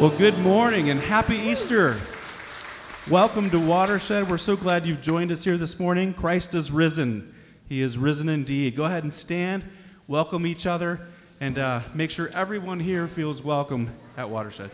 Well, good morning and happy Easter. Welcome to Watershed. We're so glad you've joined us here this morning. Christ is risen. He is risen indeed. Go ahead and stand, welcome each other, and uh, make sure everyone here feels welcome at Watershed.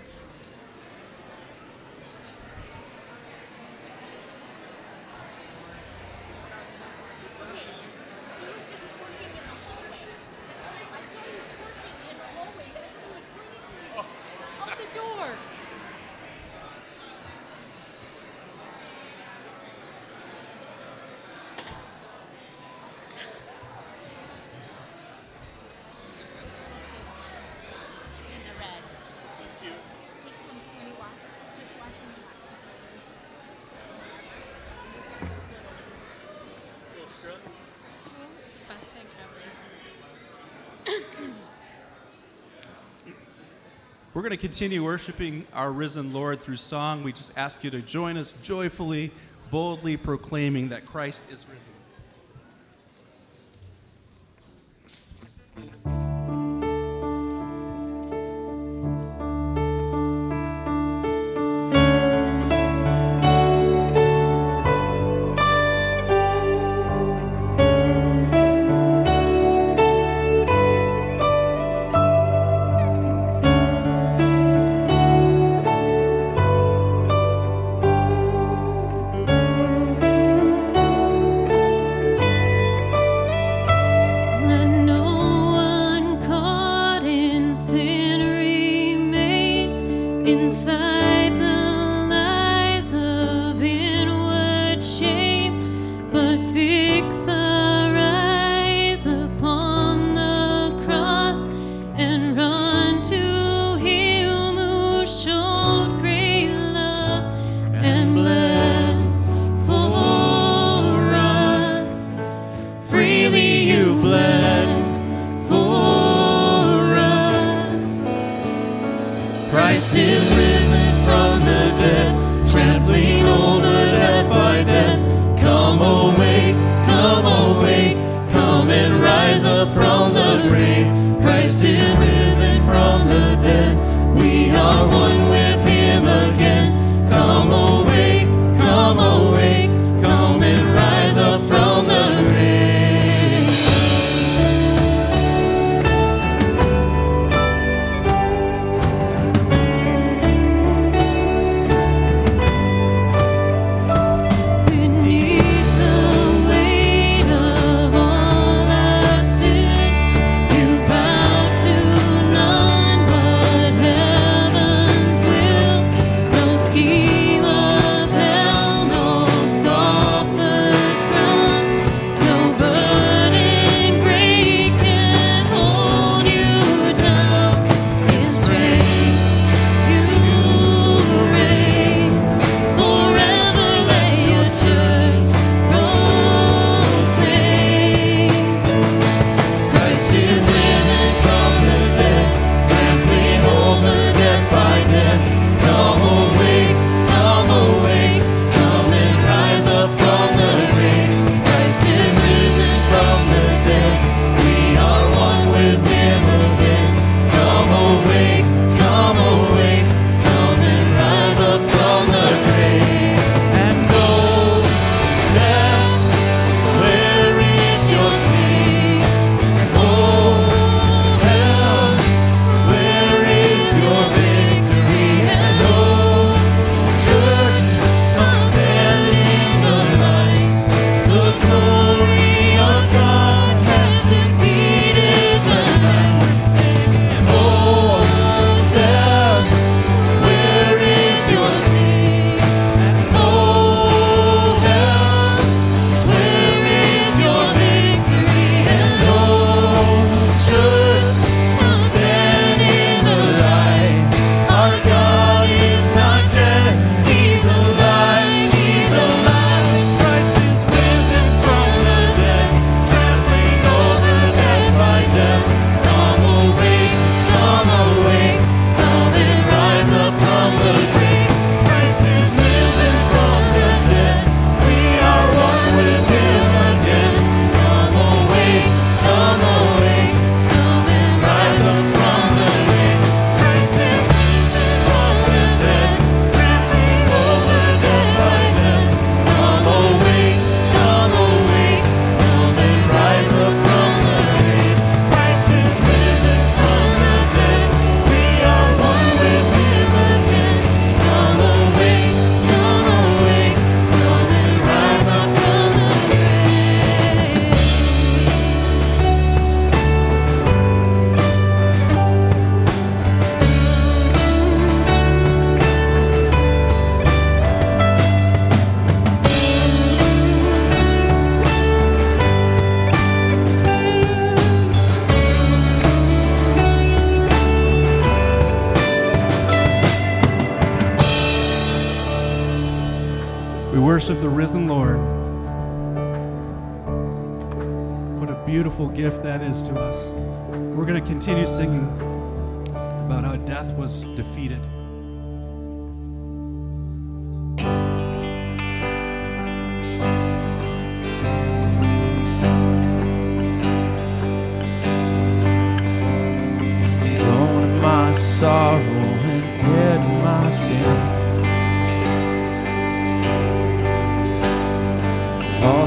going to continue worshiping our risen Lord through song. We just ask you to join us joyfully, boldly proclaiming that Christ is risen.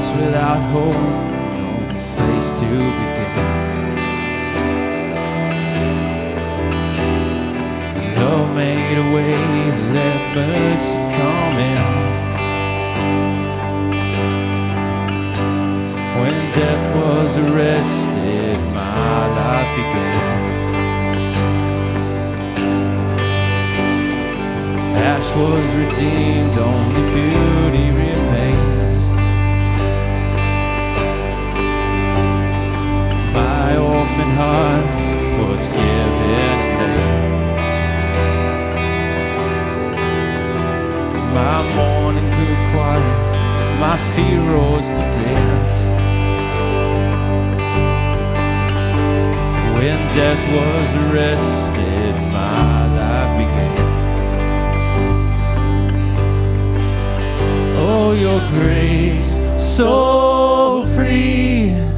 Lost without hope, no place to begin. Love made a way to let birds come in. When death was arrested, my life began. Ash was redeemed, only beauty remained. My heart was given and My morning grew quiet, my fear rose to dance. When death was arrested, my life began. Oh, your grace, so free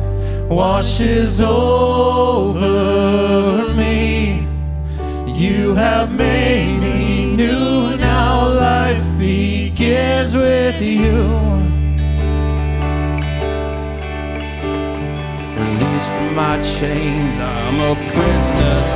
washes over me. You have made me new. Now life begins with you. Released from my chains, I'm a prisoner.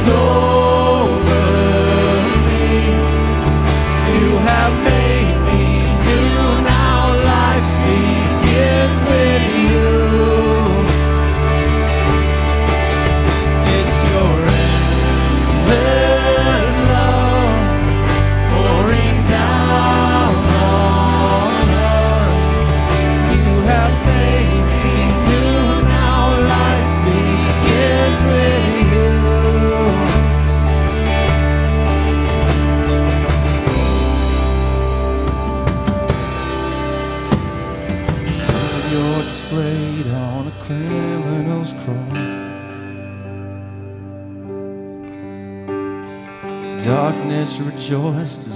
So. rejoice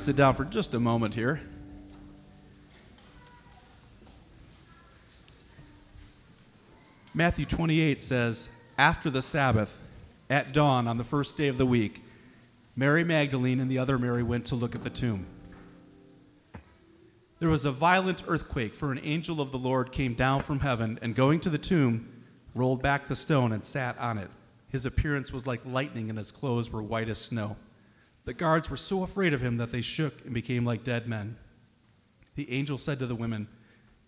sit down for just a moment here. Matthew 28 says, After the Sabbath, at dawn on the first day of the week, Mary Magdalene and the other Mary went to look at the tomb. There was a violent earthquake, for an angel of the Lord came down from heaven and going to the tomb, rolled back the stone and sat on it. His appearance was like lightning, and his clothes were white as snow. The guards were so afraid of him that they shook and became like dead men. The angel said to the women,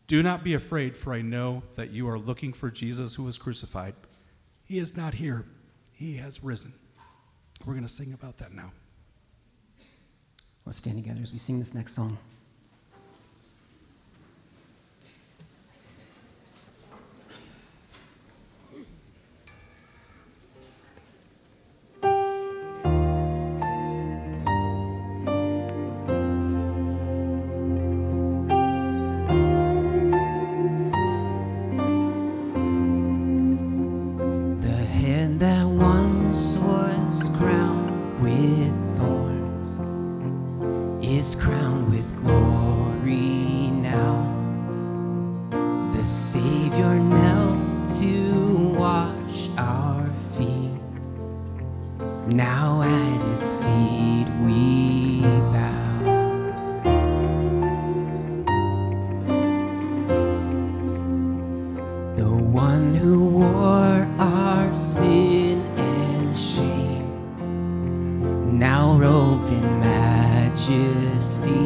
Do not be afraid, for I know that you are looking for Jesus who was crucified. He is not here, he has risen. We're going to sing about that now. Let's stand together as we sing this next song. Majesty,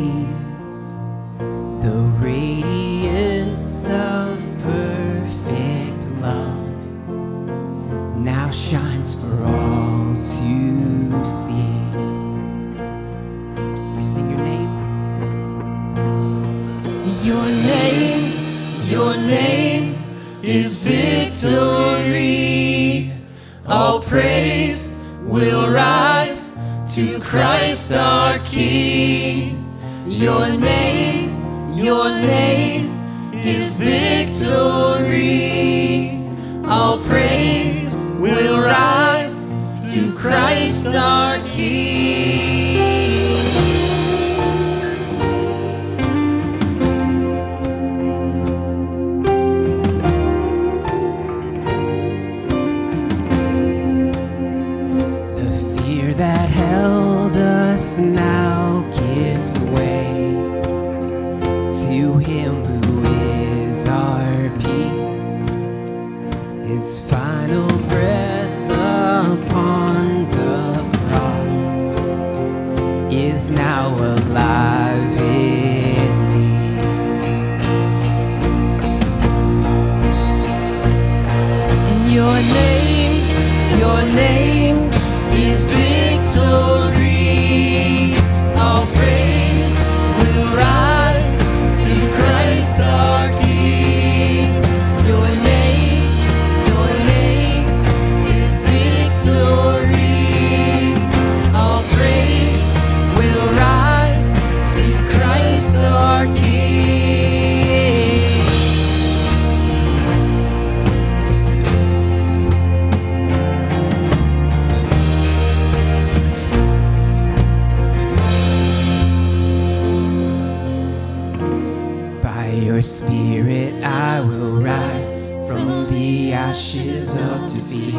spirit I will rise from the ashes of defeat.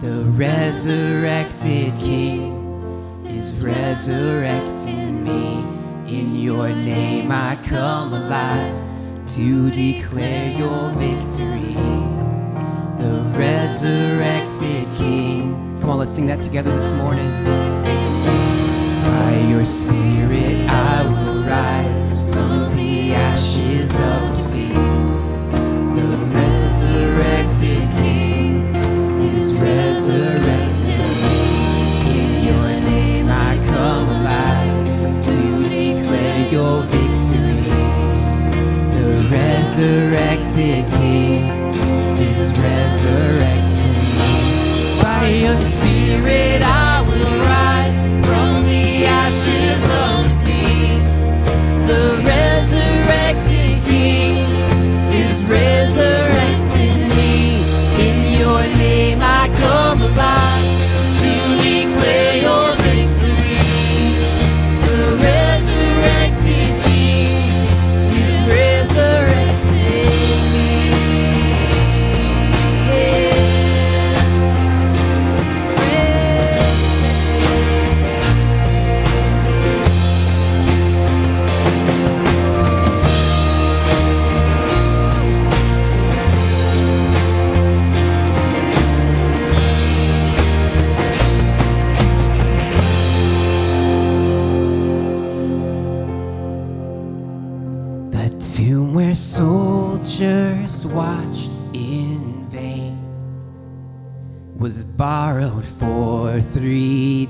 The resurrected King is resurrecting me. In your name I come alive to declare your victory. The resurrected King. Come on, let's sing that together this morning. By your spirit I will rise from the ashes of defeat. The resurrected King is resurrecting me. In your name I come alive to declare your victory. The resurrected King is resurrecting me. By your spirit I will rise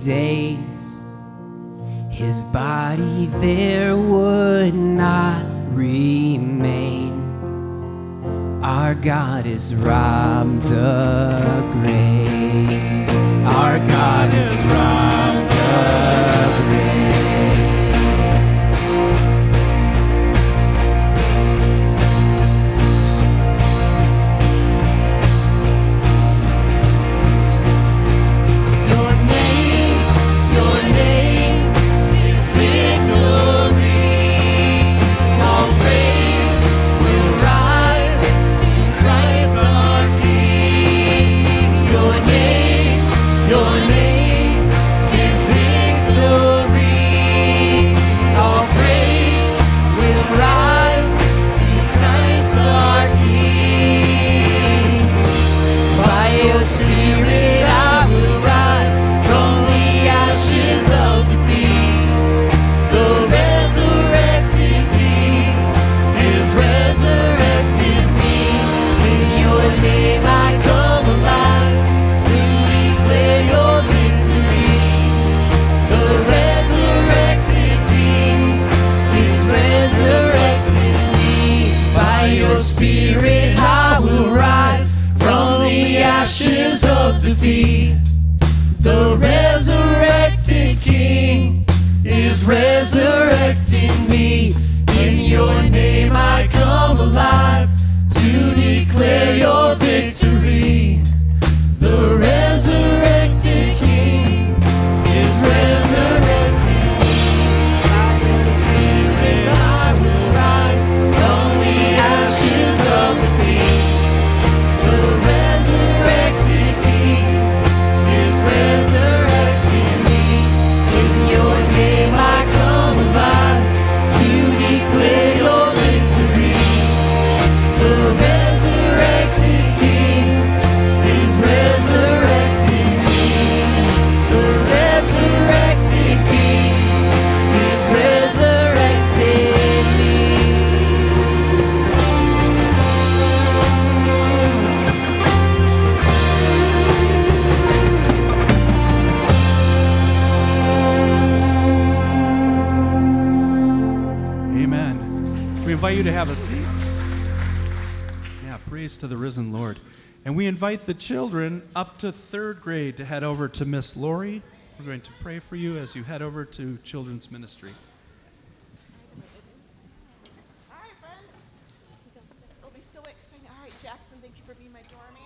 days. His body there would not remain. Our God is robbed the grave. Our God is robbed have a seat. Yeah, praise to the risen Lord. And we invite the children up to third grade to head over to Miss Lori. We're going to pray for you as you head over to children's ministry. All right, friends. It'll be so exciting. All right, Jackson, thank you for being my doorman.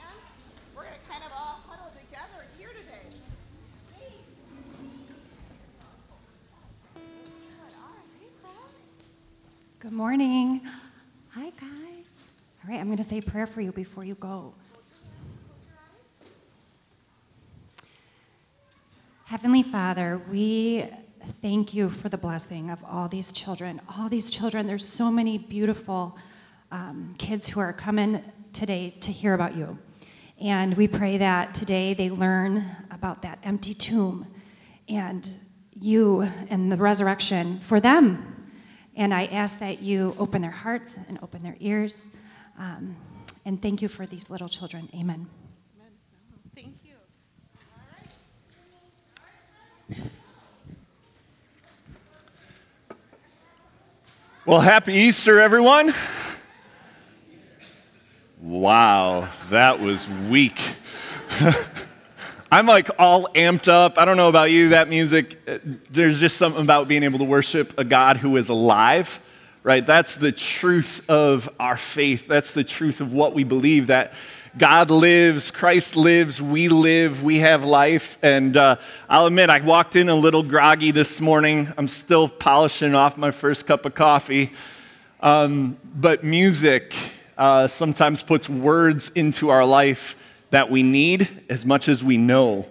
We're going to kind of all huddle together here today. Great. Good. All right, hey, friends. Good morning. Hi, guys. All right, I'm going to say a prayer for you before you go. Heavenly Father, we thank you for the blessing of all these children. All these children, there's so many beautiful um, kids who are coming today to hear about you. And we pray that today they learn about that empty tomb and you and the resurrection for them. And I ask that you open their hearts and open their ears. Um, and thank you for these little children. Amen. Thank you. Well, happy Easter, everyone. Wow, that was weak. I'm like all amped up. I don't know about you, that music, uh, there's just something about being able to worship a God who is alive, right? That's the truth of our faith. That's the truth of what we believe that God lives, Christ lives, we live, we have life. And uh, I'll admit, I walked in a little groggy this morning. I'm still polishing off my first cup of coffee. Um, but music uh, sometimes puts words into our life that we need as much as we know.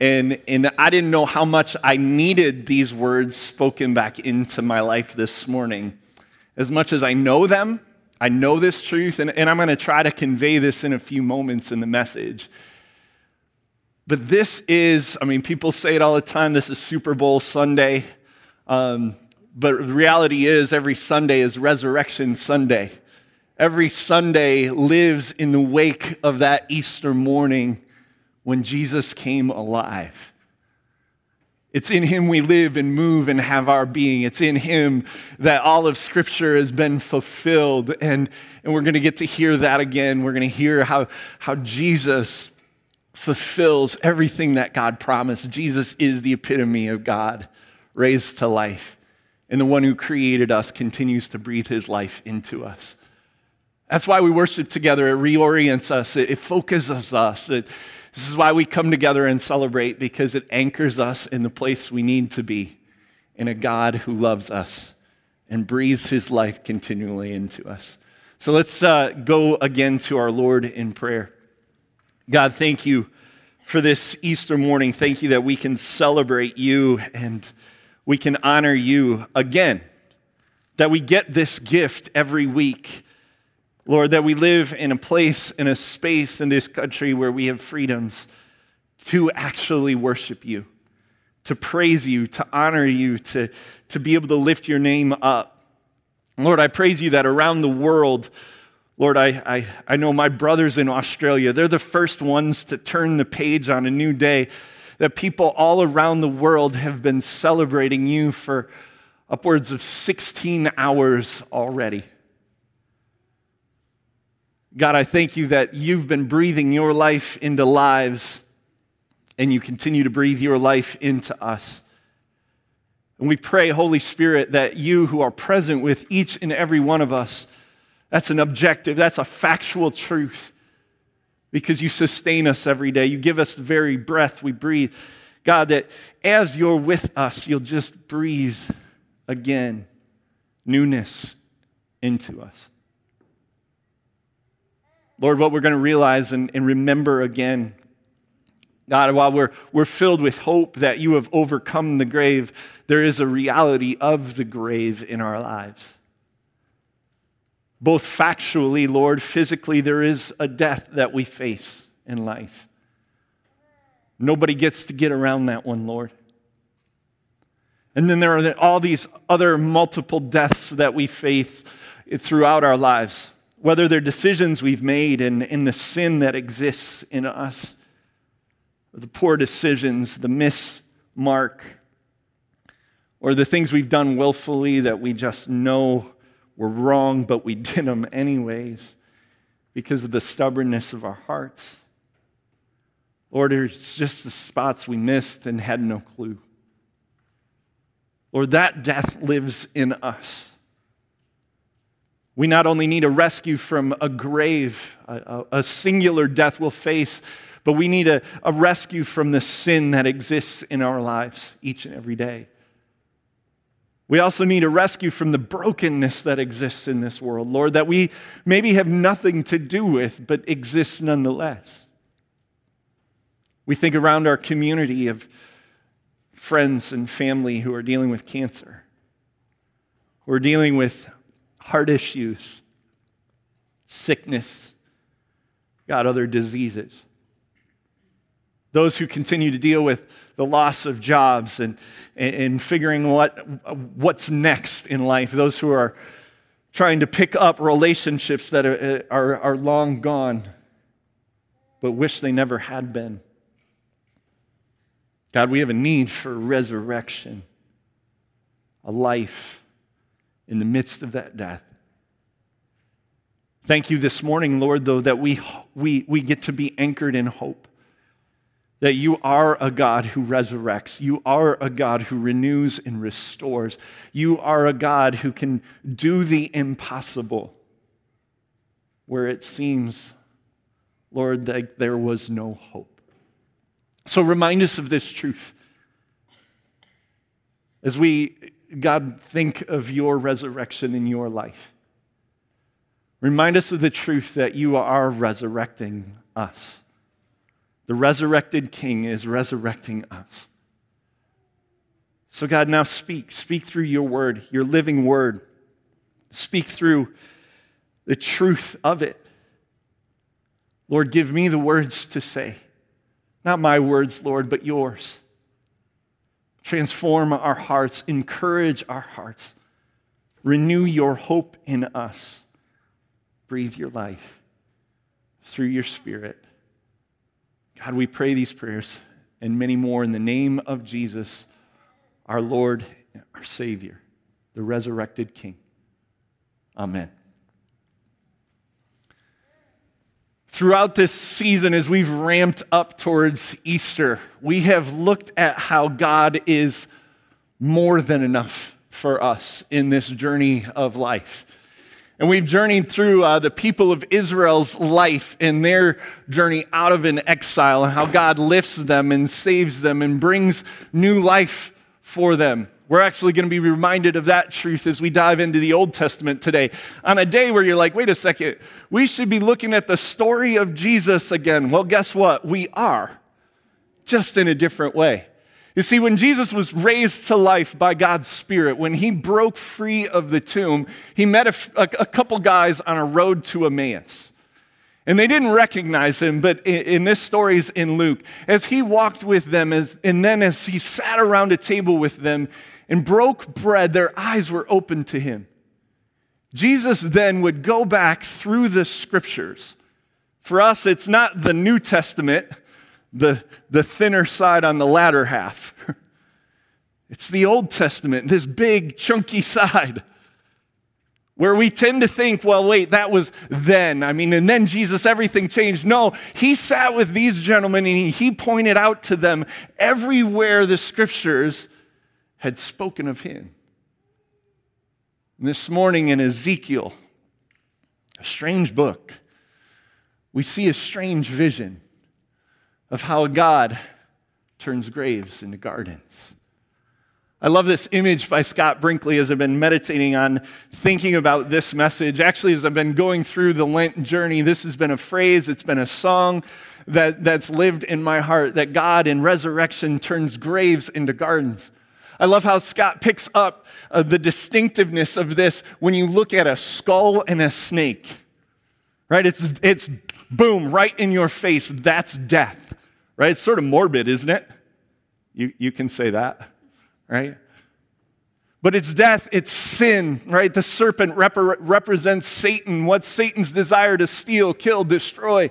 And, and I didn't know how much I needed these words spoken back into my life this morning. As much as I know them, I know this truth, and, and I'm going to try to convey this in a few moments in the message. But this is, I mean, people say it all the time this is Super Bowl Sunday. Um, But the reality is, every Sunday is Resurrection Sunday. Every Sunday lives in the wake of that Easter morning when Jesus came alive. It's in Him we live and move and have our being. It's in Him that all of Scripture has been fulfilled. And, and we're going to get to hear that again. We're going to hear how, how Jesus fulfills everything that God promised. Jesus is the epitome of God raised to life. And the one who created us continues to breathe His life into us. That's why we worship together. It reorients us, it, it focuses us. It, this is why we come together and celebrate because it anchors us in the place we need to be in a God who loves us and breathes his life continually into us. So let's uh, go again to our Lord in prayer. God, thank you for this Easter morning. Thank you that we can celebrate you and we can honor you again, that we get this gift every week Lord, that we live in a place, in a space in this country where we have freedoms to actually worship you, to praise you, to honor you, to, to be able to lift your name up. Lord, I praise you that around the world, Lord, I, I, I know my brothers in Australia, they're the first ones to turn the page on a new day. That people all around the world have been celebrating you for upwards of 16 hours already. God, I thank you that you've been breathing your life into lives and you continue to breathe your life into us. And we pray, Holy Spirit, that you who are present with each and every one of us, that's an objective, that's a factual truth because you sustain us every day. You give us the very breath we breathe. God, that as you're with us, you'll just breathe again newness into us. Lord, what we're going to realize and, and remember again, God, while we're, we're filled with hope that you have overcome the grave, there is a reality of the grave in our lives. Both factually, Lord, physically, there is a death that we face in life. Nobody gets to get around that one, Lord. And then there are all these other multiple deaths that we face throughout our lives whether they're decisions we've made and in the sin that exists in us, the poor decisions, the miss mark, or the things we've done willfully that we just know were wrong, but we did them anyways because of the stubbornness of our hearts. Lord, it's just the spots we missed and had no clue. Lord, that death lives in us. We not only need a rescue from a grave, a, a singular death we'll face, but we need a, a rescue from the sin that exists in our lives each and every day. We also need a rescue from the brokenness that exists in this world, Lord, that we maybe have nothing to do with, but exists nonetheless. We think around our community of friends and family who are dealing with cancer, who are dealing with heart issues, sickness, God, other diseases. Those who continue to deal with the loss of jobs and, and, figuring what, what's next in life. Those who are trying to pick up relationships that are, are, are long gone, but wish they never had been. God, we have a need for resurrection, a life in the midst of that death. Thank you this morning, Lord, though, that we, we, we get to be anchored in hope. That you are a God who resurrects. You are a God who renews and restores. You are a God who can do the impossible where it seems, Lord, that there was no hope. So remind us of this truth as we God, think of your resurrection in your life. Remind us of the truth that you are resurrecting us. The resurrected King is resurrecting us. So, God, now speak. Speak through your word, your living word. Speak through the truth of it. Lord, give me the words to say. Not my words, Lord, but yours. Transform our hearts, encourage our hearts, renew your hope in us. Breathe your life through your Spirit. God, we pray these prayers and many more in the name of Jesus, our Lord, our Savior, the resurrected King. Amen. Throughout this season, as we've ramped up towards Easter, we have looked at how God is more than enough for us in this journey of life. And we've journeyed through uh, the people of Israel's life and their journey out of an exile and how God lifts them and saves them and brings new life for them. We're actually going to be reminded of that truth as we dive into the Old Testament today. On a day where you're like, wait a second, we should be looking at the story of Jesus again. Well, guess what? We are, just in a different way. You see, when Jesus was raised to life by God's Spirit, when he broke free of the tomb, he met a, a, a couple guys on a road to Emmaus. And they didn't recognize him, but in, in this story is in Luke. As he walked with them, as, and then as he sat around a table with them and broke bread, their eyes were opened to him. Jesus then would go back through the scriptures. For us, it's not the New Testament, the, the thinner side on the latter half. it's the Old Testament, this big, chunky side where we tend to think, well, wait, that was then. I mean, and then Jesus, everything changed. No, he sat with these gentlemen and he, pointed out to them everywhere the scriptures had spoken of him. And this morning in Ezekiel, a strange book, we see a strange vision of how God turns graves into gardens. I love this image by Scott Brinkley as I've been meditating on thinking about this message. Actually, as I've been going through the Lent journey, this has been a phrase, it's been a song that, that's lived in my heart that God in resurrection turns graves into gardens. I love how Scott picks up uh, the distinctiveness of this when you look at a skull and a snake. Right? It's, it's boom, right in your face. That's death. Right? It's sort of morbid, isn't it? You, you can say that right? But it's death, it's sin, right? The serpent rep- represents Satan. What's Satan's desire to steal, kill, destroy?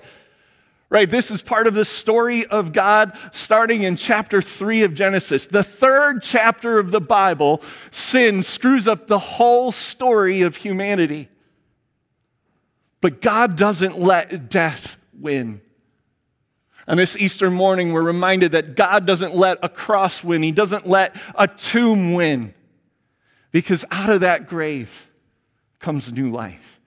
Right? This is part of the story of God starting in chapter 3 of Genesis. The third chapter of the Bible, sin screws up the whole story of humanity. But God doesn't let death win. On this Easter morning, we're reminded that God doesn't let a cross win, He doesn't let a tomb win, because out of that grave comes new life.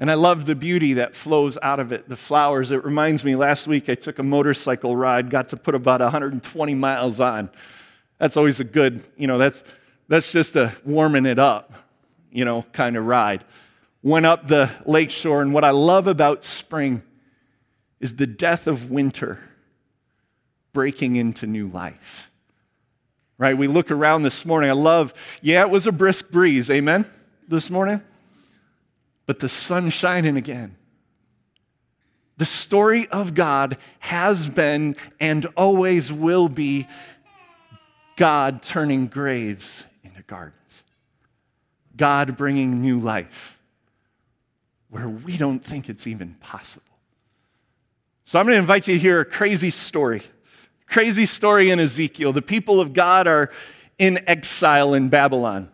And I love the beauty that flows out of it, the flowers. It reminds me, last week I took a motorcycle ride, got to put about 120 miles on. That's always a good, you know, that's, that's just a warming it up, you know, kind of ride. Went up the lakeshore, and what I love about spring is the death of winter breaking into new life. Right? We look around this morning. I love, yeah, it was a brisk breeze, amen, this morning, but the sun shining again. The story of God has been and always will be God turning graves into gardens, God bringing new life where we don't think it's even possible. So I'm going to invite you to hear a crazy story. Crazy story in Ezekiel. The people of God are in exile in Babylon.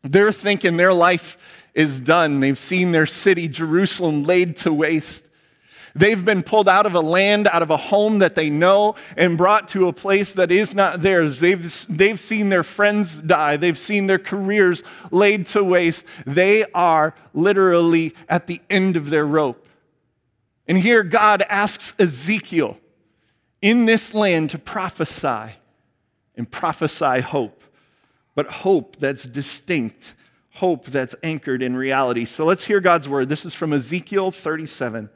They're thinking their life is done. They've seen their city, Jerusalem, laid to waste. They've been pulled out of a land, out of a home that they know, and brought to a place that is not theirs. They've, they've seen their friends die. They've seen their careers laid to waste. They are literally at the end of their rope. And here God asks Ezekiel in this land to prophesy and prophesy hope, but hope that's distinct, hope that's anchored in reality. So let's hear God's word. This is from Ezekiel 37,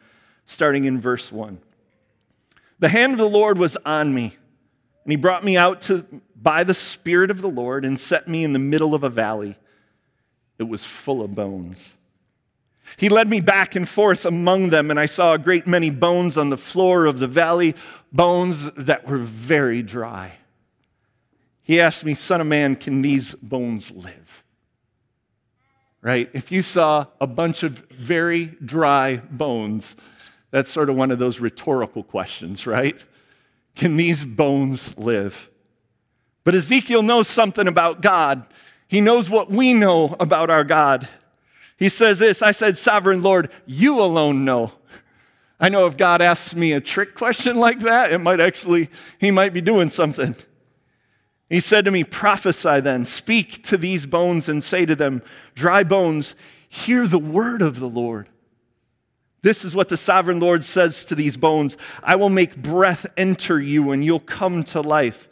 starting in verse 1. The hand of the Lord was on me, and he brought me out to, by the Spirit of the Lord and set me in the middle of a valley. It was full of bones. He led me back and forth among them, and I saw a great many bones on the floor of the valley, bones that were very dry. He asked me, Son of man, can these bones live? Right? If you saw a bunch of very dry bones, that's sort of one of those rhetorical questions, right? Can these bones live? But Ezekiel knows something about God. He knows what we know about our God. He says this I said, Sovereign Lord, you alone know. I know if God asks me a trick question like that, it might actually, he might be doing something. He said to me, Prophesy then, speak to these bones and say to them, Dry bones, hear the word of the Lord. This is what the sovereign Lord says to these bones I will make breath enter you, and you'll come to life.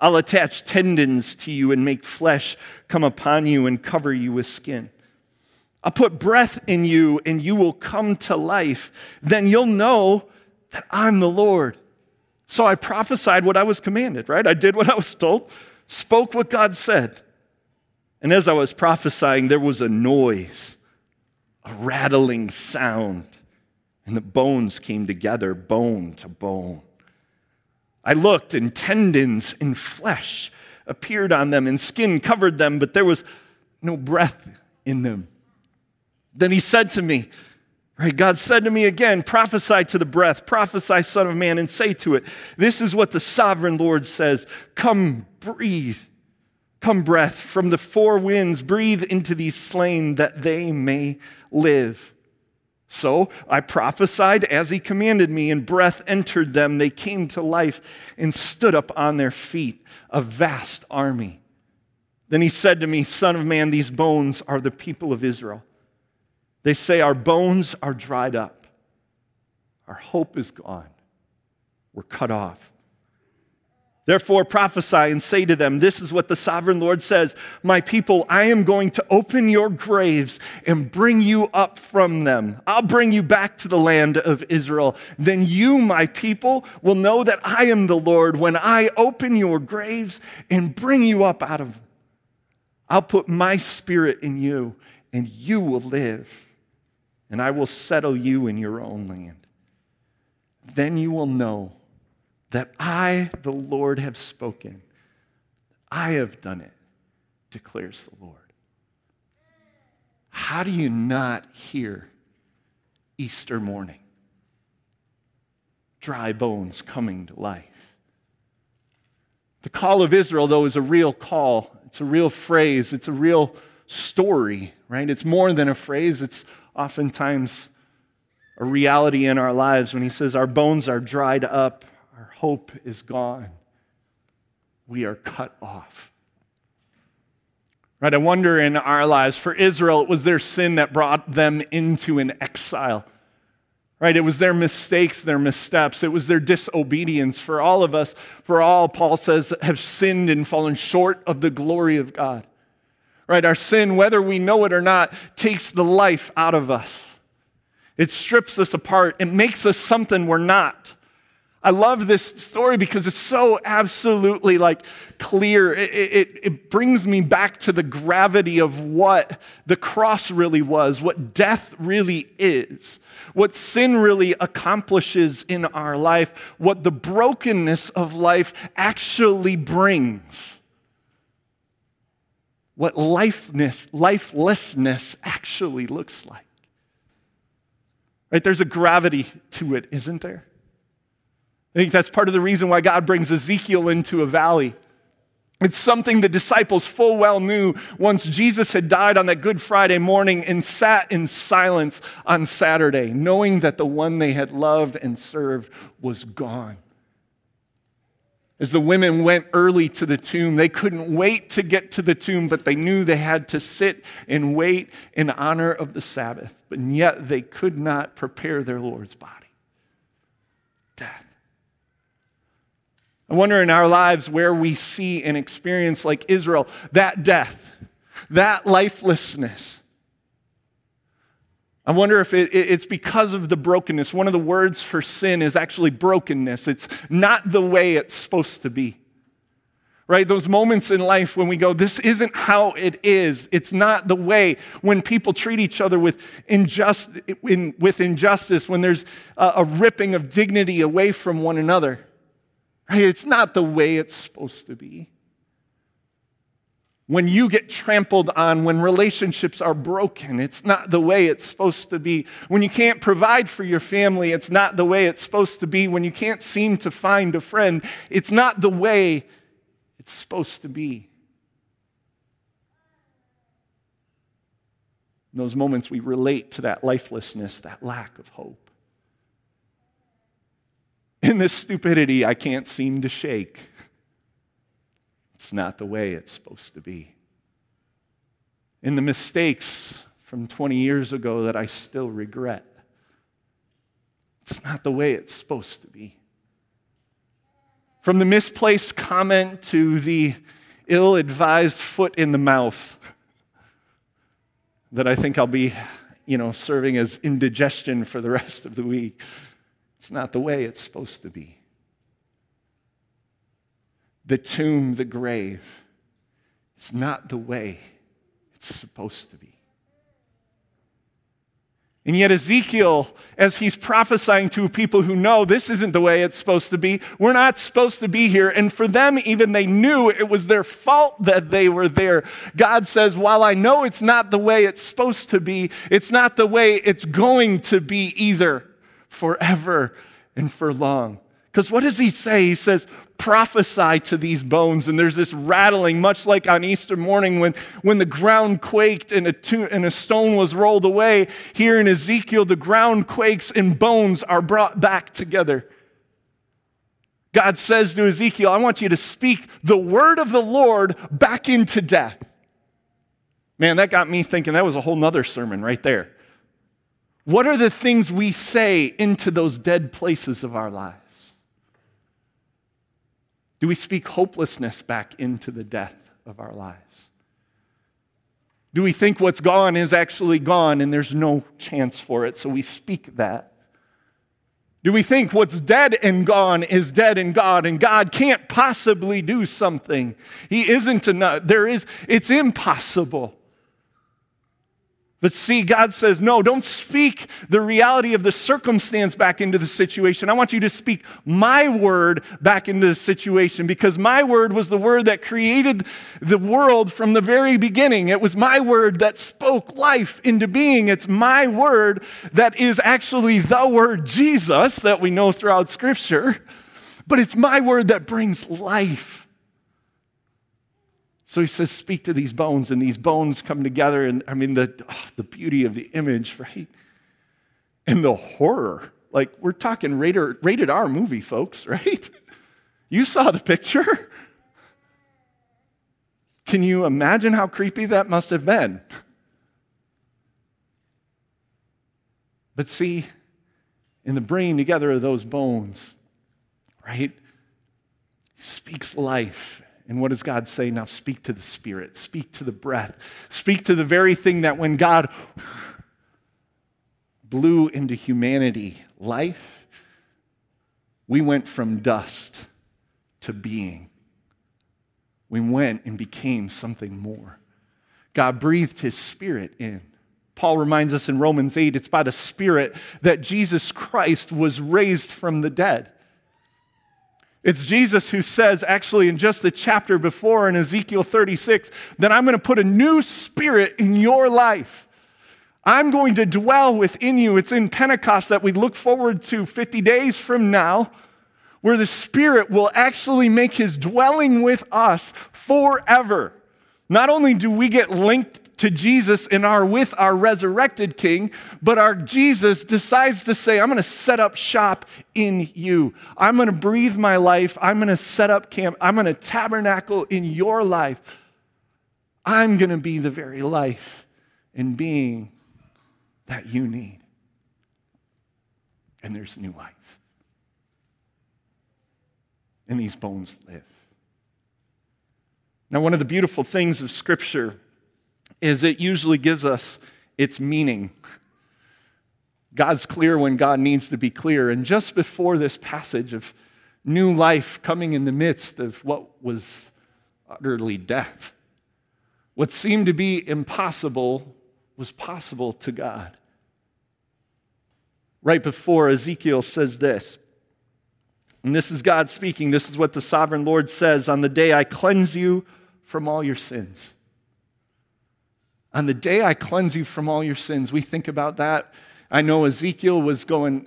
I'll attach tendons to you and make flesh come upon you and cover you with skin. I'll put breath in you, and you will come to life. Then you'll know that I'm the Lord. So I prophesied what I was commanded, right? I did what I was told, spoke what God said. And as I was prophesying, there was a noise, a rattling sound, and the bones came together, bone to bone. I looked, and tendons and flesh appeared on them, and skin covered them, but there was no breath in them. Then he said to me, Right, God said to me again, prophesy to the breath, prophesy, Son of Man, and say to it, This is what the sovereign Lord says Come, breathe. Come, breath from the four winds, breathe into these slain that they may live. So I prophesied as he commanded me, and breath entered them. They came to life and stood up on their feet, a vast army. Then he said to me, Son of man, these bones are the people of Israel. They say, Our bones are dried up. Our hope is gone. We're cut off. Therefore, prophesy and say to them, This is what the sovereign Lord says My people, I am going to open your graves and bring you up from them. I'll bring you back to the land of Israel. Then you, my people, will know that I am the Lord when I open your graves and bring you up out of them. I'll put my spirit in you, and you will live and I will settle you in your own land. Then you will know that I, the Lord, have spoken. I have done it, declares the Lord. How do you not hear Easter morning? Dry bones coming to life. The call of Israel, though, is a real call. It's a real phrase. It's a real story, right? It's more than a phrase, it's oftentimes a reality in our lives when he says, Our bones are dried up, our hope is gone, we are cut off. Right? I wonder in our lives, for Israel, it was their sin that brought them into an exile. Right? It was their mistakes, their missteps. It was their disobedience. For all of us, for all, Paul says, have sinned and fallen short of the glory of God right? Our sin, whether we know it or not, takes the life out of us. It strips us apart, it makes us something we're not. I love this story because it's so absolutely like clear. It, it, it, brings me back to the gravity of what the cross really was, what death really is, what sin really accomplishes in our life, what the brokenness of life actually brings what lifeness, lifelessness actually looks like. Right? There's a gravity to it, isn't there? I think that's part of the reason why God brings Ezekiel into a valley. It's something the disciples full well knew once Jesus had died on that Good Friday morning and sat in silence on Saturday, knowing that the one they had loved and served was gone. As the women went early to the tomb, they couldn't wait to get to the tomb, but they knew they had to sit and wait in honor of the Sabbath. But yet they could not prepare their Lord's body. Death. I wonder in our lives where we see and experience, like Israel, that death, that lifelessness I wonder if it, it's because of the brokenness. One of the words for sin is actually brokenness. It's not the way it's supposed to be. Right? Those moments in life when we go, this isn't how it is. It's not the way. When people treat each other with, injust, in, with injustice, when there's a, a ripping of dignity away from one another. Right? It's not the way it's supposed to be. When you get trampled on, when relationships are broken. It's not the way it's supposed to be. When you can't provide for your family, it's not the way it's supposed to be. When you can't seem to find a friend, it's not the way it's supposed to be. In those moments, we relate to that lifelessness, that lack of hope. In this stupidity I can't seem to shake. It's not the way it's supposed to be. In the mistakes from 20 years ago that I still regret, it's not the way it's supposed to be. From the misplaced comment to the ill advised foot in the mouth that I think I'll be, you know, serving as indigestion for the rest of the week. It's not the way it's supposed to be the tomb, the grave. It's not the way it's supposed to be. And yet, Ezekiel, as he's prophesying to people who know this isn't the way it's supposed to be, we're not supposed to be here. And for them, even they knew it was their fault that they were there. God says, While I know it's not the way it's supposed to be, it's not the way it's going to be either forever and for long. Because what does he say? He says, prophesy to these bones. And there's this rattling, much like on Easter morning when, when the ground quaked and a, to- and a stone was rolled away. Here in Ezekiel, the ground quakes and bones are brought back together. God says to Ezekiel, I want you to speak the word of the Lord back into death. Man, that got me thinking that was a whole nother sermon right there. What are the things we say into those dead places of our lives? Do we speak hopelessness back into the death of our lives? Do we think what's gone is actually gone and there's no chance for it, so we speak that? Do we think what's dead and gone is dead and God and God can't possibly do something? He isn't enough. There is, it's impossible. But see, God says, no, don't speak the reality of the circumstance back into the situation. I want you to speak my word back into the situation because my word was the word that created the world from the very beginning. It was my word that spoke life into being. It's my word that is actually the word Jesus that we know throughout Scripture, but it's my word that brings life. So he says, Speak to these bones, and these bones come together. And I mean, the, oh, the beauty of the image, right? And the horror. Like, we're talking rated, rated R movie, folks, right? You saw the picture. Can you imagine how creepy that must have been? But see, in the bringing together of those bones, right, speaks life and what does God say? Now speak to the Spirit, speak to the breath, speak to the very thing that when God blew into humanity life, we went from dust to being. We went and became something more. God breathed his Spirit in. Paul reminds us in Romans 8 it's by the Spirit that Jesus Christ was raised from the dead. It's Jesus who says, actually, in just the chapter before in Ezekiel 36, that I'm going to put a new spirit in your life. I'm going to dwell within you. It's in Pentecost that we look forward to 50 days from now, where the Spirit will actually make his dwelling with us forever. Not only do we get linked to Jesus and are with our resurrected King, but our Jesus decides to say, I'm going to set up shop in you. I'm going to breathe my life. I'm going to set up camp. I'm going to tabernacle in your life. I'm going to be the very life and being that you need. And there's new life. And these bones live. Now, one of the beautiful things of Scripture is it usually gives us its meaning. God's clear when God needs to be clear. And just before this passage of new life coming in the midst of what was utterly death, what seemed to be impossible was possible to God. Right before Ezekiel says this, and this is God speaking. This is what the sovereign Lord says On the day I cleanse you from all your sins. On the day I cleanse you from all your sins, we think about that. I know Ezekiel was going,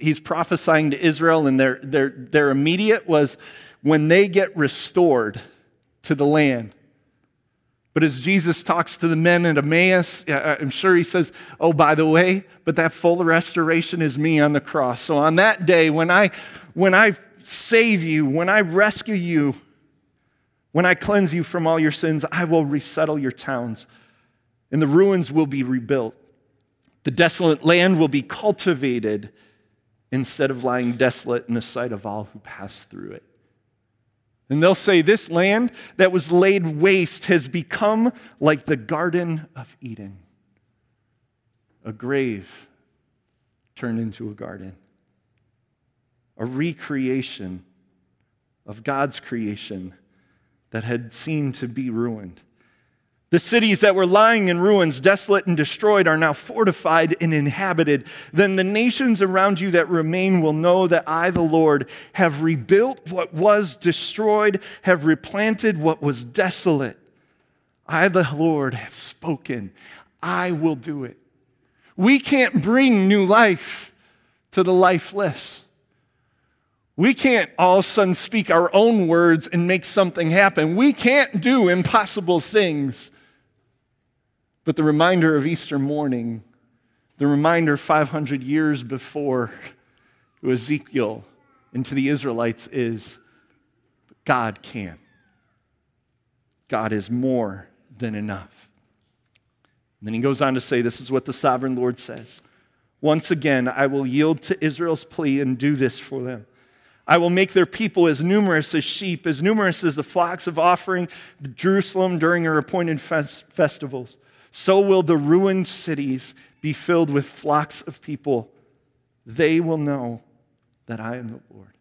he's prophesying to Israel, and their, their, their immediate was when they get restored to the land. But as Jesus talks to the men at Emmaus, uh, I'm sure he says, Oh, by the way, but that full restoration is me on the cross. So on that day, when I, when I save you, when I rescue you, when I cleanse you from all your sins, I will resettle your towns, and the ruins will be rebuilt. The desolate land will be cultivated instead of lying desolate in the sight of all who pass through it. And they'll say, This land that was laid waste has become like the Garden of Eden, a grave turned into a garden, a recreation of God's creation that had seemed to be ruined. The cities that were lying in ruins, desolate and destroyed, are now fortified and inhabited. Then the nations around you that remain will know that I, the Lord, have rebuilt what was destroyed, have replanted what was desolate. I, the Lord, have spoken. I will do it. We can't bring new life to the lifeless. We can't all of a sudden speak our own words and make something happen. We can't do impossible things. But the reminder of Easter morning, the reminder 500 years before to Ezekiel and to the Israelites is God can. God is more than enough. And then he goes on to say, This is what the sovereign Lord says. Once again, I will yield to Israel's plea and do this for them. I will make their people as numerous as sheep, as numerous as the flocks of offering Jerusalem during her appointed fest- festivals so will the ruined cities be filled with flocks of people. They will know that I am the Lord.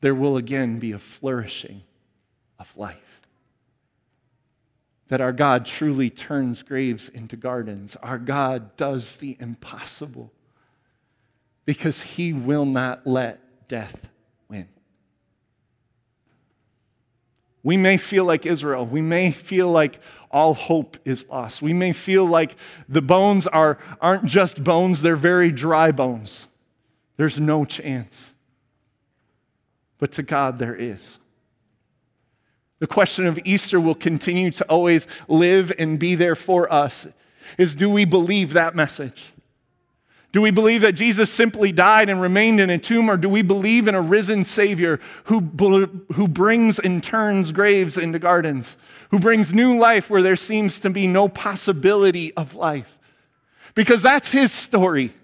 There will again be a flourishing of life. That our God truly turns graves into gardens. Our God does the impossible because he will not let death win. We may feel like Israel. We may feel like all hope is lost. We may feel like the bones are, aren't just bones, they're very dry bones. There's no chance. But to God, there is. The question of Easter will continue to always live and be there for us is do we believe that message? Do we believe that Jesus simply died and remained in a tomb, or do we believe in a risen Savior who, who brings and turns graves into gardens, who brings new life where there seems to be no possibility of life? Because that's his story.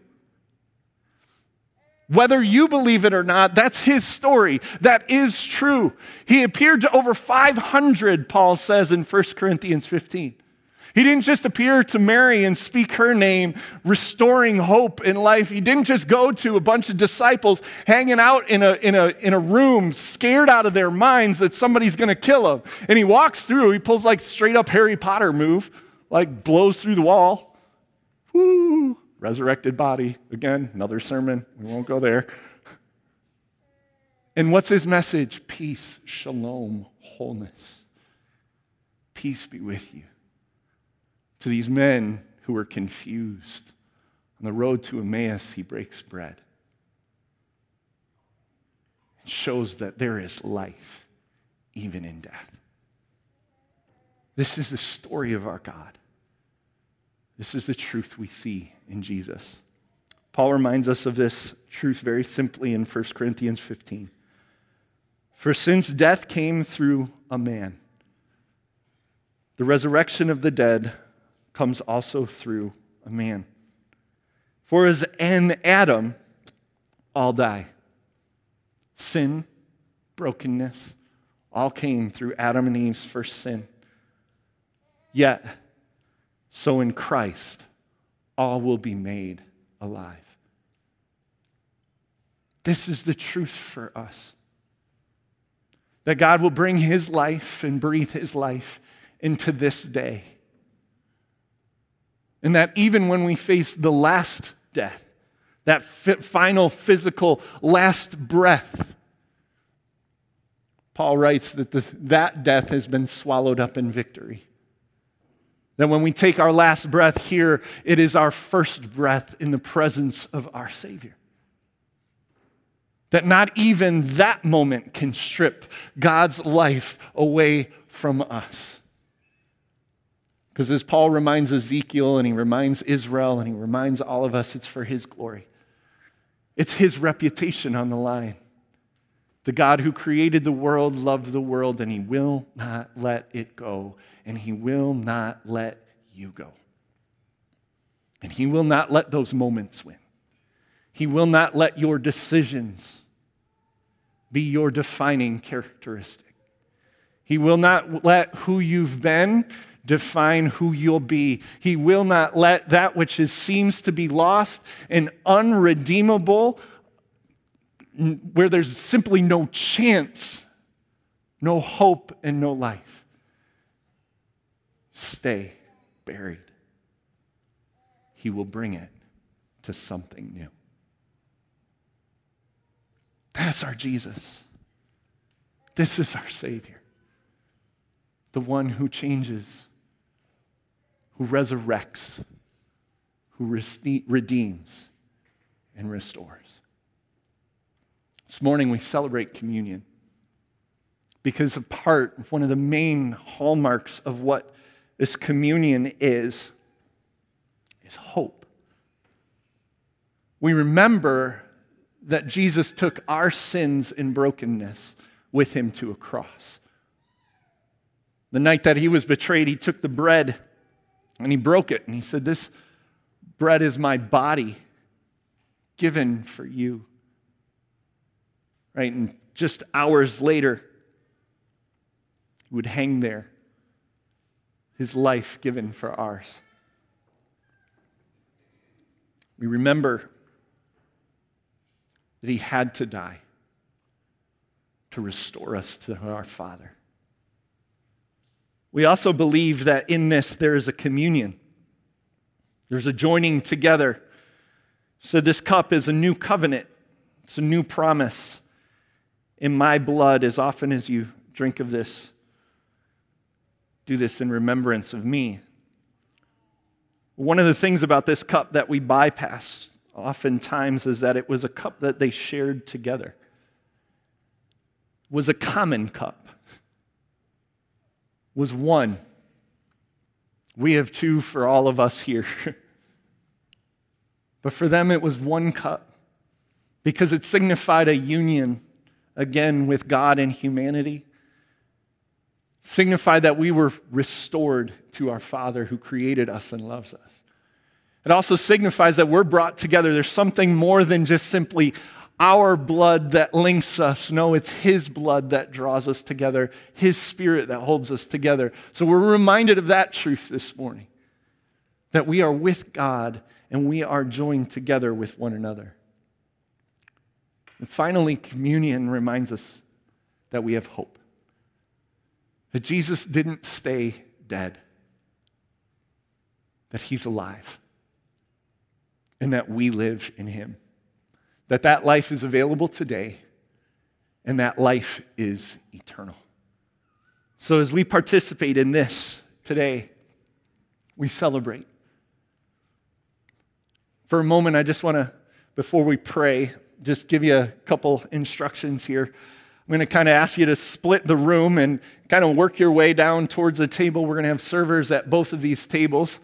Whether you believe it or not, that's his story. That is true. He appeared to over 500, Paul says in 1 Corinthians 15. He didn't just appear to Mary and speak her name, restoring hope in life. He didn't just go to a bunch of disciples hanging out in a, in a, in a room, scared out of their minds that somebody's going to kill them. And he walks through, he pulls like straight up Harry Potter move, like blows through the wall. Woo! Resurrected body. Again, another sermon. We won't go there. And what's his message? Peace, shalom, wholeness. Peace be with you to these men who were confused. On the road to Emmaus, he breaks bread. It shows that there is life even in death. This is the story of our God. This is the truth we see in Jesus. Paul reminds us of this truth very simply in 1 Corinthians 15. For since death came through a man, the resurrection of the dead comes also through a man. For as in Adam, all die. Sin, brokenness, all came through Adam and Eve's first sin. Yet, so in Christ, all will be made alive. This is the truth for us. That God will bring His life and breathe His life into this day. And that even when we face the last death, that final physical last breath, Paul writes that that death has been swallowed up in victory. That when we take our last breath here, it is our first breath in the presence of our Savior. That not even that moment can strip God's life away from us. Because as Paul reminds Ezekiel and he reminds Israel and he reminds all of us, it's for his glory. It's his reputation on the line. The God who created the world loved the world, and he will not let it go, and he will not let you go. And he will not let those moments win. He will not let your decisions be your defining characteristic. He will not let who you've been define who you'll be. He will not let that which is, seems to be lost and unredeemable, where there's simply no chance, no hope, and no life, stay buried. He will bring it to something new. That's our Jesus. This is our Savior, the one who changes who resurrects, who redeems, and restores. This morning we celebrate communion because a part, one of the main hallmarks of what this communion is, is hope. We remember that Jesus took our sins and brokenness with him to a cross. The night that he was betrayed, he took the bread and he broke it and he said, This bread is my body given for you. Right? And just hours later, he would hang there, his life given for ours. We remember that he had to die to restore us to our Father. We also believe that in this there is a communion, there's a joining together. So, this cup is a new covenant, it's a new promise. In my blood, as often as you drink of this, do this in remembrance of me. One of the things about this cup that we bypass oftentimes is that it was a cup that they shared together. It was a common cup was one. We have two for all of us here. but for them, it was one cup because it signified a union again with God and humanity. Signified that we were restored to our Father who created us and loves us. It also signifies that we're brought together. There's something more than just simply our blood that links us. No, it's His blood that draws us together, His Spirit that holds us together. So we're reminded of that truth this morning that we are with God and we are joined together with one another. And finally, communion reminds us that we have hope. That Jesus didn't stay dead, that He's alive, and that we live in Him that that life is available today and that life is eternal. So as we participate in this today, we celebrate. For a moment, I just want to, before we pray, just give you a couple instructions here. I'm going to kind of ask you to split the room and kind of work your way down towards the table. We're going to have servers at both of these tables.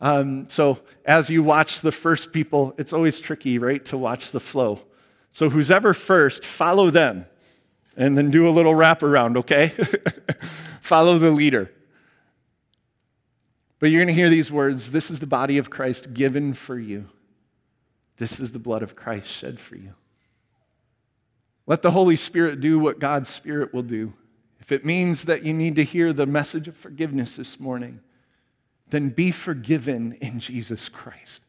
Um, so as you watch the first people, it's always tricky, right, to watch the flow. So who's ever first, follow them and then do a little wraparound, okay? follow the leader. But you're going to hear these words this is the body of Christ given for you, this is the blood of Christ shed for you. Let the Holy Spirit do what God's Spirit will do. If it means that you need to hear the message of forgiveness this morning, then be forgiven in Jesus Christ.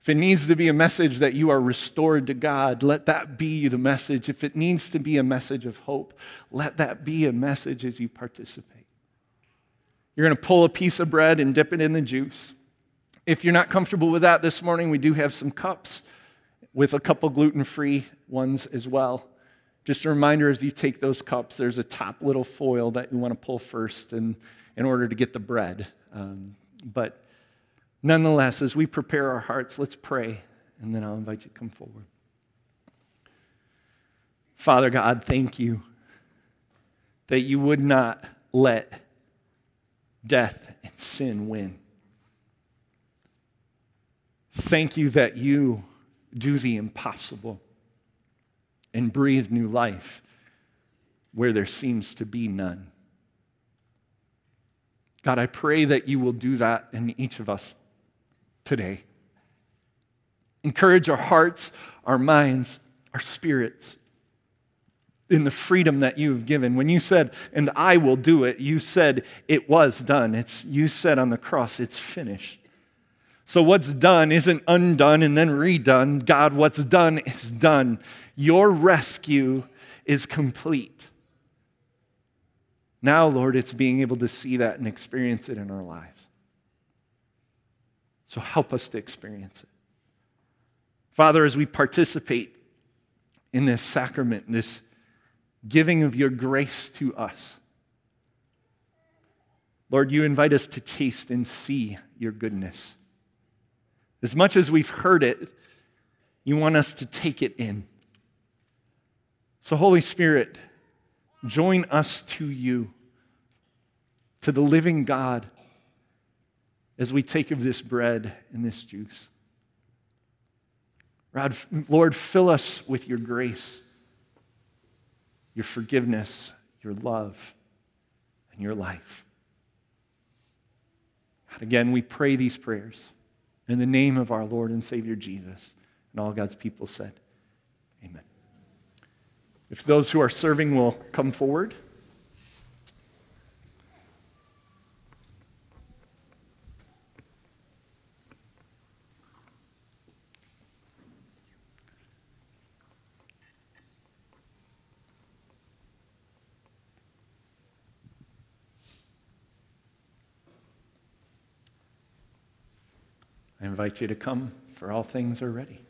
If it needs to be a message that you are restored to God, let that be the message. If it needs to be a message of hope, let that be a message as you participate. You're going to pull a piece of bread and dip it in the juice. If you're not comfortable with that this morning, we do have some cups with a couple gluten free ones as well. Just a reminder as you take those cups, there's a top little foil that you want to pull first. And in order to get the bread Um, but nonetheless, as we prepare our hearts, let's pray, and then I'll invite you to come forward. Father God, thank you that you would not let death and sin win. Thank you that you do the impossible and breathe new life where there seems to be none. God, I pray that you will do that in each of us today. Encourage our hearts, our minds, our spirits in the freedom that you have given. When you said, and I will do it, you said it was done. It's, you said on the cross, it's finished. So what's done isn't undone and then redone. God, what's done is done. Your rescue is complete. Now, Lord, it's being able to see that and experience it in our lives. So help us to experience it. Father, as we participate in this sacrament, this giving of your grace to us, Lord, you invite us to taste and see your goodness. As much as we've heard it, you want us to take it in. So, Holy Spirit, join us to you, to the living God, as we take of this bread and this juice. Lord, fill us with your grace, your forgiveness, your love, and your life. And again, we pray these prayers in the name of our Lord and Savior Jesus. And all God's people said, Amen. If those who are serving will come forward. I invite you to come, for all things are ready.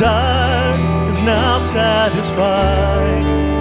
Desire is now satisfied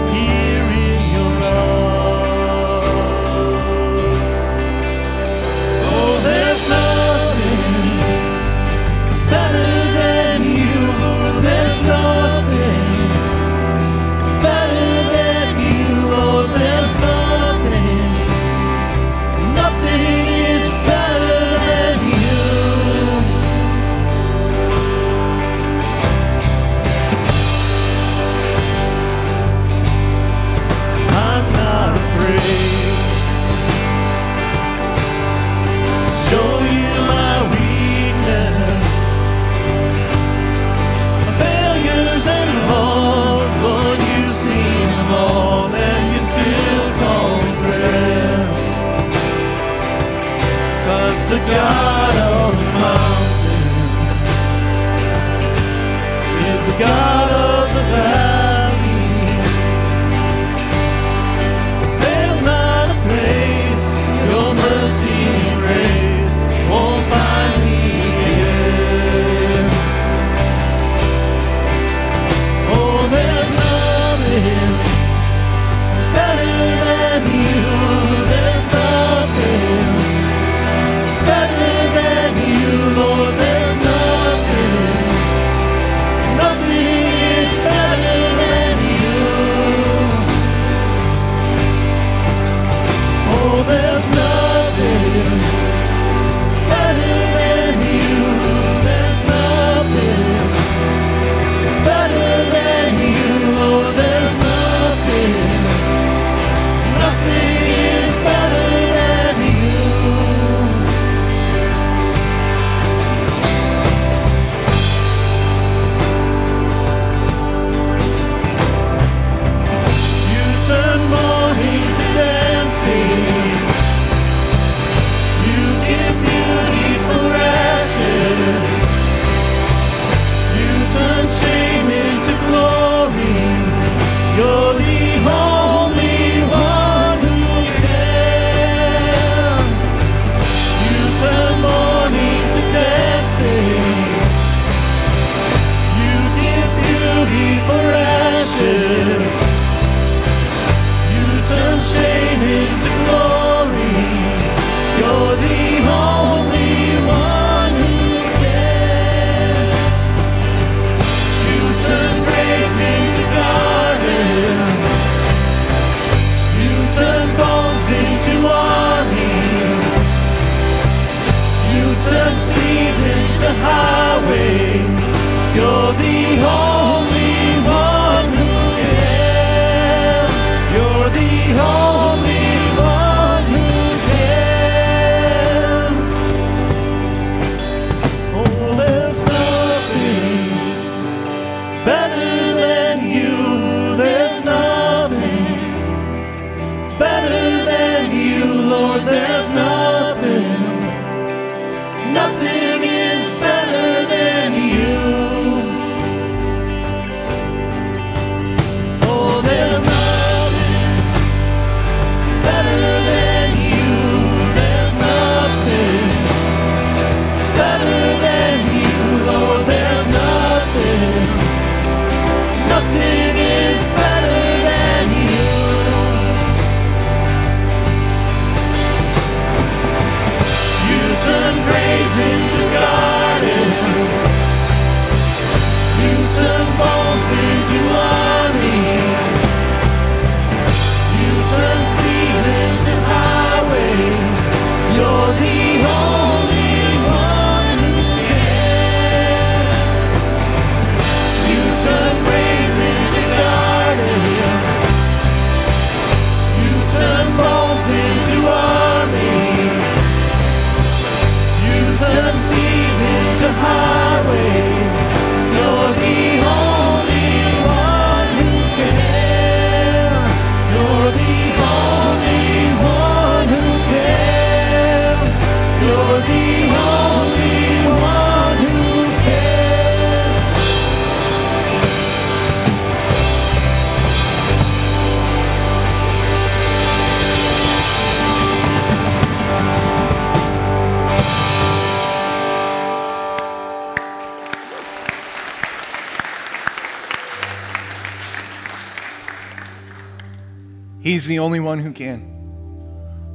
the only one who can.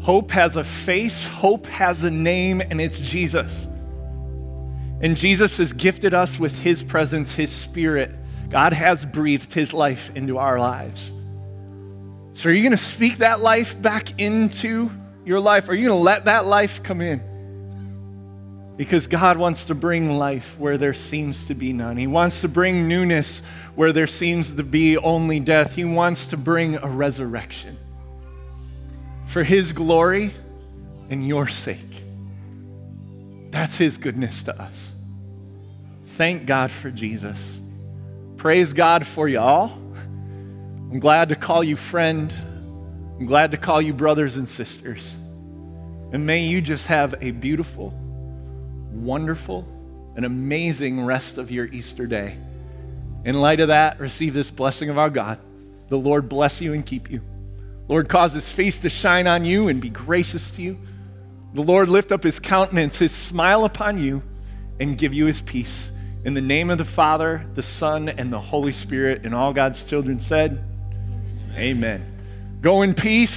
Hope has a face, hope has a name, and it's Jesus. And Jesus has gifted us with His presence, His Spirit. God has breathed His life into our lives. So, are you going to speak that life back into your life? Are you going to let that life come in? Because God wants to bring life where there seems to be none. He wants to bring newness where there seems to be only death. He wants to bring a resurrection for His glory and your sake. That's His goodness to us. Thank God for Jesus. Praise God for you all. I'm glad to call you friend. I'm glad to call you brothers and sisters. And may you just have a beautiful, wonderful, and amazing rest of your Easter day. In light of that, receive this blessing of our God. The Lord bless you and keep you. Lord, cause his face to shine on you and be gracious to you. The Lord lift up his countenance, his smile upon you, and give you his peace. In the name of the Father, the Son, and the Holy Spirit, and all God's children said, Amen. Go in peace.